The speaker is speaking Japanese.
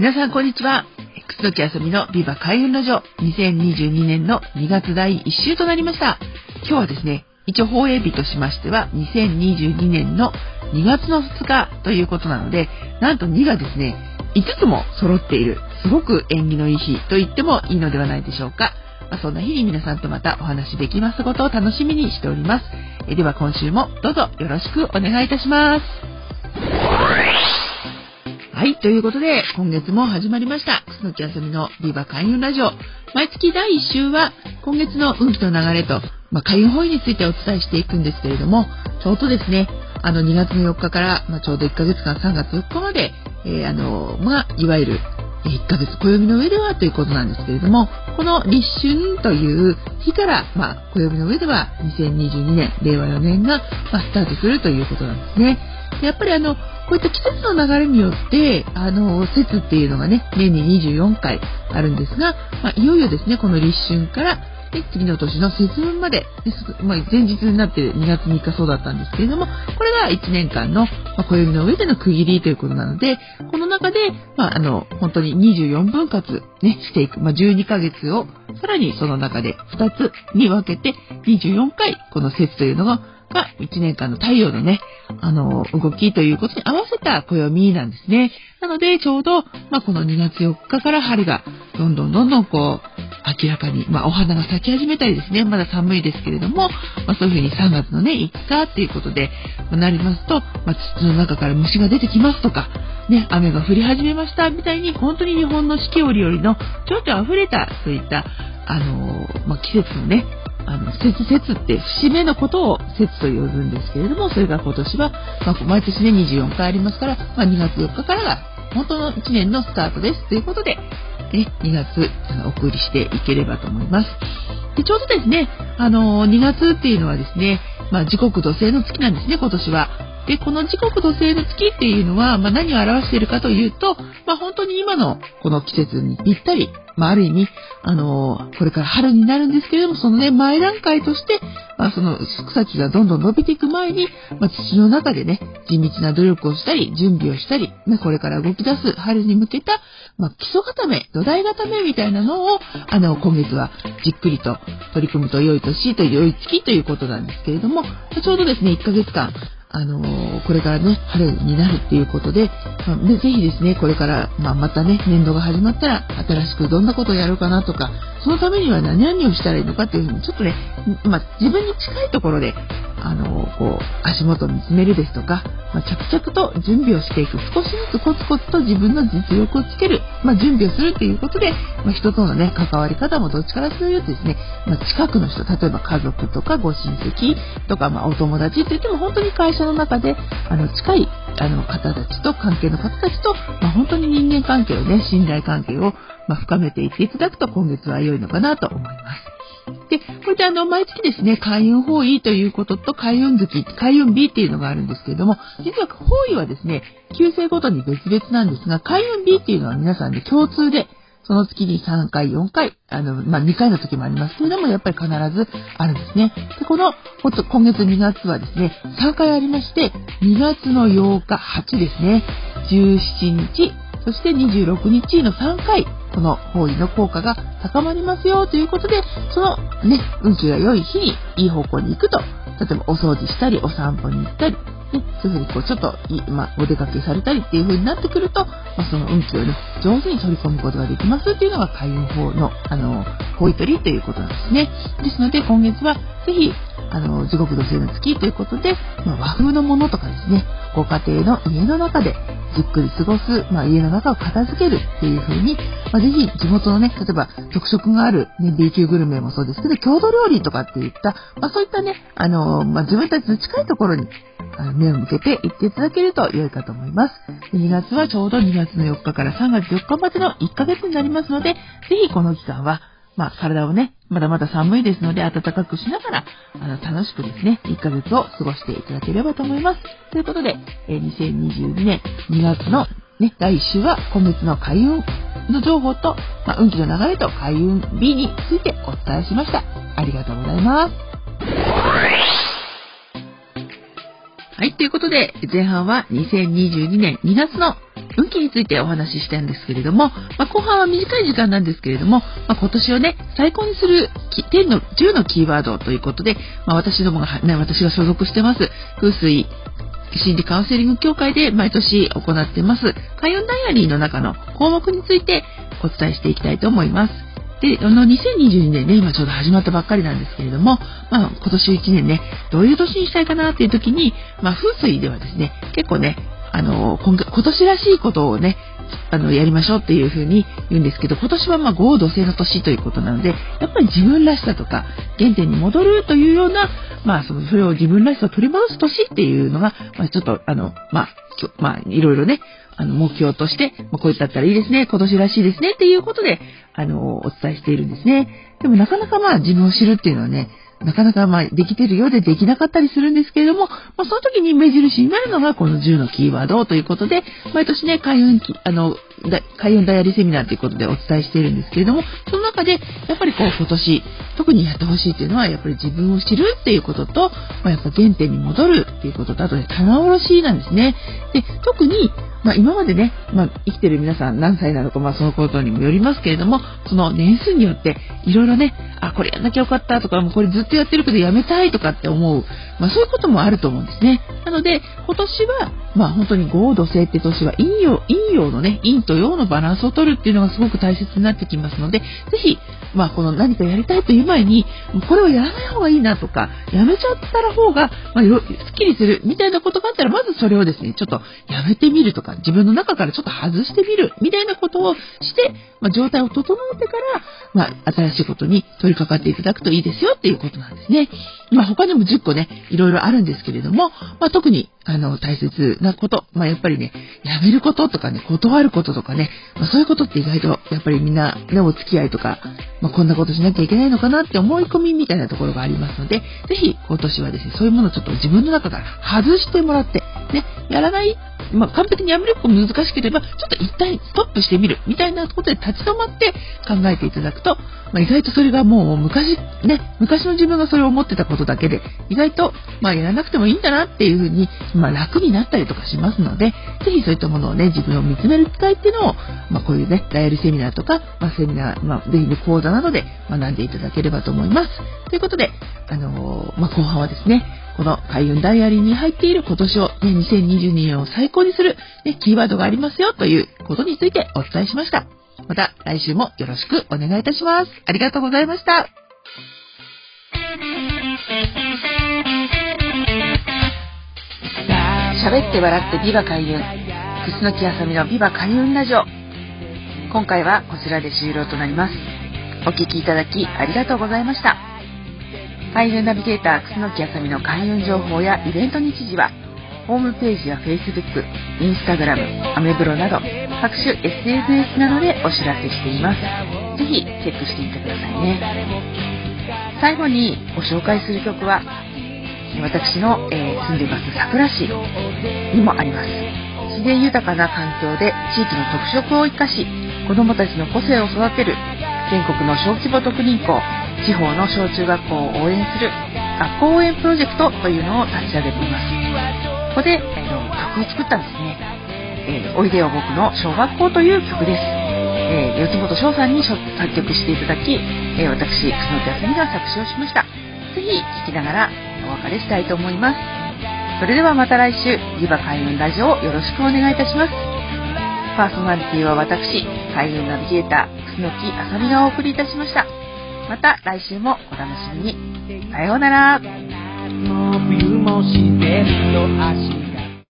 皆さんこんにちは。楠木あさみのビバ開運ラジオ2022年の2月第1週となりました。今日はですね、一応放映日としましては2022年の2月の2日ということなので、なんと2がですね、5つも揃っている、すごく縁起のいい日と言ってもいいのではないでしょうか。まあ、そんな日に皆さんとまたお話しできますことを楽しみにしております。えでは今週もどうぞよろしくお願いいたします。はい、ということで、今月も始まりました。楠木あさみのビバ開運ラジオ。毎月第1週は、今月の運気と流れと、まあ、開運本位についてお伝えしていくんですけれども、ちょうどですね、あの2月の4日から、まあ、ちょうど1ヶ月間3月4日まで、えー、あの、まあ、いわゆる1ヶ月暦の上ではということなんですけれども、この立春という日から、まあ、暦の上では2022年、令和4年が、ま、スタートするということなんですね。やっぱりあの、こういった季節の流れによって、あの、節っていうのがね、年に24回あるんですが、まあ、いよいよですね、この立春から、で、次の年の節分まで、まあ、前日になって2月3日そうだったんですけれども、これが1年間の、まあ、暦の上での区切りということなので、この中で、まあ、あの、本当に24分割ね、していく、まあ、12ヶ月を、さらにその中で2つに分けて、24回、この節というのが、が1年間の太陽のね、あの、動きということに合わせた暦なんですね。なので、ちょうど、まあ、この2月4日から春が、どんどんどんどんこう、明らかに、まあ、お花が咲き始めたりですね、まだ寒いですけれども、まあ、そういうふうに3月のね、5日っていうことで、ま、なりますと、ま、土の中から虫が出てきますとか、ね、雨が降り始めましたみたいに、本当に日本の四季折々の情緒溢れた、そういった、あのま、季節のね、あの、節節って節目のことを節と呼ぶんですけれども、それが今年は、まあ、毎年ね、24回ありますから、まあ、2月4日からが本当の1年のスタートです。ということで、ね、2月お送りしていければと思います。でちょうどですね、あのー、2月っていうのはですね、まあ、時刻土星の月なんですね、今年は。で、この時刻土星の月っていうのは、まあ、何を表しているかというと、まあ、本当に今のこの季節にぴったり、まあ、ある意味、あのー、これから春になるんですけれども、そのね、前段階として、まあ、その草木がどんどん伸びていく前に、まあ、土の中でね、地道な努力をしたり、準備をしたり、ね、これから動き出す春に向けた、まあ、基礎固め、土台固めみたいなのを、あの、今月はじっくりと取り組むと良い年と良い月ということなんですけれども、ちょうどですね、1ヶ月間、あのー、これからね、春になるっていうことで、まあ、でぜひですね、これから、まあ、またね、年度が始まったら、新しくどんなことをやろうかなとか、そのためには何々をしたらいいのかっていうふうに、ちょっとね、まあ、自分に近いところで、あの、こう、足元を見つめるですとか、まあ、着々と準備をしていく、少しずつコツコツと自分の実力をつける、まあ、準備をするっていうことで、まあ、人とのね、関わり方もどっちからするとですね、ま、近くの人、例えば家族とかご親戚とか、まあ、お友達って言っても本当に会社の中で、あの、近い、あの、方たちと、関係の方たちと、ま、本当に人間関係をね、信頼関係を、ま、深めていっていただくと、今月は良いのかなと思います。で、これであの、毎月ですね、開運方位ということと開運月、開運日っていうのがあるんですけれども、実は方位はですね、旧星ごとに別々なんですが、開運日っていうのは皆さんで共通で、その月に3回、4回、あの、まあ、2回の時もあります。けれども、やっぱり必ずあるんですね。で、この、今月2月はですね、3回ありまして、2月の8日、8ですね、17日、そして26日の3回、この方位の効果が高まりますよということで、そのね、運気が良い日にいい方向に行くと、例えばお掃除したり、お散歩に行ったり、ね、そういうふうにこうちょっと、まあ、お出かけされたりっていう風になってくると、まあ、その運気をね、上手に取り込むことができますっていうのが開運法の、あの、方位取りということなんですね。ですので、今月はぜひ、あの、地獄土星の月ということで、まあ、和風のものとかですね、ご家庭の家の中でじっくり過ごす、まあ、家の中を片付けるっていう風に、まあ、ぜひ地元のね、例えば特色がある、ね、B 級グルメもそうですけど、郷土料理とかっていった、まあ、そういったね、あのまあ、自分たちの近いところに目を向けて行っていただけると良いかと思います。2月はちょうど2月の4日から3月4日までの1ヶ月になりますので、ぜひこの期間はまあ、体をね、まだまだ寒いですので、暖かくしながら、あの、楽しくですね、1ヶ月を過ごしていただければと思います。ということで、えー、2022年2月のね、第1週は今月の開運の情報と、まあ、運気の流れと開運 B についてお伝えしました。ありがとうございます。はい、ということで、前半は2022年2月の運気についてお話ししたんですけれども、まあ、後半は短い時間なんですけれども、まあ、今年をね、最高にする10の、10のキーワードということで、まあ、私どもが、ね、私が所属してます、風水心理カウンセリング協会で毎年行ってます、開運ダイアリーの中の項目についてお伝えしていきたいと思います。で、あの、2022年ね、今ちょうど始まったばっかりなんですけれども、まあ、今年1年ね、どういう年にしたいかなっていう時に、まあ、風水ではですね、結構ね、あの、今年らしいことをね、あの、やりましょうっていうふうに言うんですけど、今年はまあ合同性の年ということなので、やっぱり自分らしさとか、原点に戻るというような、まあ、その、それを自分らしさを取り戻す年っていうのが、まあ、ちょっと、あの、まあ、まあ、いろいろね、あの、目標として、まあ、こういったったらいいですね、今年らしいですねっていうことで、あの、お伝えしているんですね。でもなかなかまあ自分を知るっていうのはね、なかなかまあできてるようでできなかったりするんですけれども、まあ、その時に目印になるのがこの10のキーワードということで、毎年ね、開運あの、開運ダイアリーセミナーということでお伝えしているんですけれども、その中で、やっぱりこう今年、特にやってほしいっていうのは、やっぱり自分を知るっていうことと、まあ、やっぱ原点に戻るっていうことと、あとね、棚卸しなんですね。で、特に、まあ、今までね、まあ、生きてる皆さん何歳なのか、まあ、そのことにもよりますけれども、その年数によって、いろいろね、あ、これやんなきゃよかったとか、もうこれずっとやってるけどやめたいとかって思う、まあ、そういうこともあると思うんですね。なので、今年は、まあ、本当に合土星って年は陰陽、陰陽のね、陰と陽のバランスを取るっていうのがすごく大切になってきますので、ぜひ、まあ、この何かやりたいという前に、これをやらない方がいいなとか、やめちゃったら方が、まあ、すっきりするみたいなことがあったら、まずそれをですね、ちょっとやめてみるとか、自分の中からちょっと外してみるみたいなことをして、まあ、状態を整えてから、まあ、新しいことに取り掛かっていただくといいですよっていうことなんですね。まあ、他にも10個ね、いろいろあるんですけれども、まあ、特に、あの、大切なこと、まあ、やっぱりね、やめることとかね、断ることとかね、まあ、そういうことって意外と、やっぱりみんな、ね、お付き合いとか、まあ、こんなことしなきゃいけないのかなって思い込みみたいなところがありますので、ぜひ、今年はですね、そういうものをちょっと自分の中から外してもらって、やらない？まあ、完璧にやめること難しければ、ちょっと一旦ストップしてみる、みたいなことで立ち止まって考えていただくと、まあ、意外とそれがもう昔、ね、昔の自分がそれを思ってたことだけで、意外と、まあ、やらなくてもいいんだなっていうふうに、まあ、楽になったりとかしますので、ぜひそういったものをね、自分を見つめる機会っていうのを、まあ、こういうね、ダイヤルセミナーとか、まあ、セミナー、まあ、ぜひね、講座などで学んでいただければと思います。ということで、あのー、まあ、後半はですね、この開運ダイアリーに入っている今年を、ね、2022年を最高にする、ね、キーワードがありますよということについてお伝えしました。また来週もよろしくお願いいたします。ありがとうございました。喋って笑ってビバ開運。楠木あさみのビバ開運ラジオ。今回はこちらで終了となります。お聴きいただきありがとうございました。開運ナビゲーター楠木あさみの開運情報やイベント日時は、ホームページや Facebook、Instagram、アメブロなど、各種 SNS などでお知らせしています。ぜひチェックしてみてくださいね。最後にご紹介する曲は、私の、えー、住んでいます桜市にもあります。自然豊かな環境で地域の特色を生かし、子どもたちの個性を育てる全国の小規模特任校地方の小中学校を応援する学校応援プロジェクトというのを立ち上げています。ここで、えー、曲を作ったんですね、えー、おいでよ僕の小学校という曲です、えー、四本翔さんに作曲していただき、え私楠木あさみが作詞をしました。ぜひ聴きながらお別れしたいと思います。それではまた来週リバ開運ラジオをよろしくお願いいたします。パーソナリティは私開運ナビゲーター楠木あさみがお送りいたしました。また来週もお楽しみに。さようなら。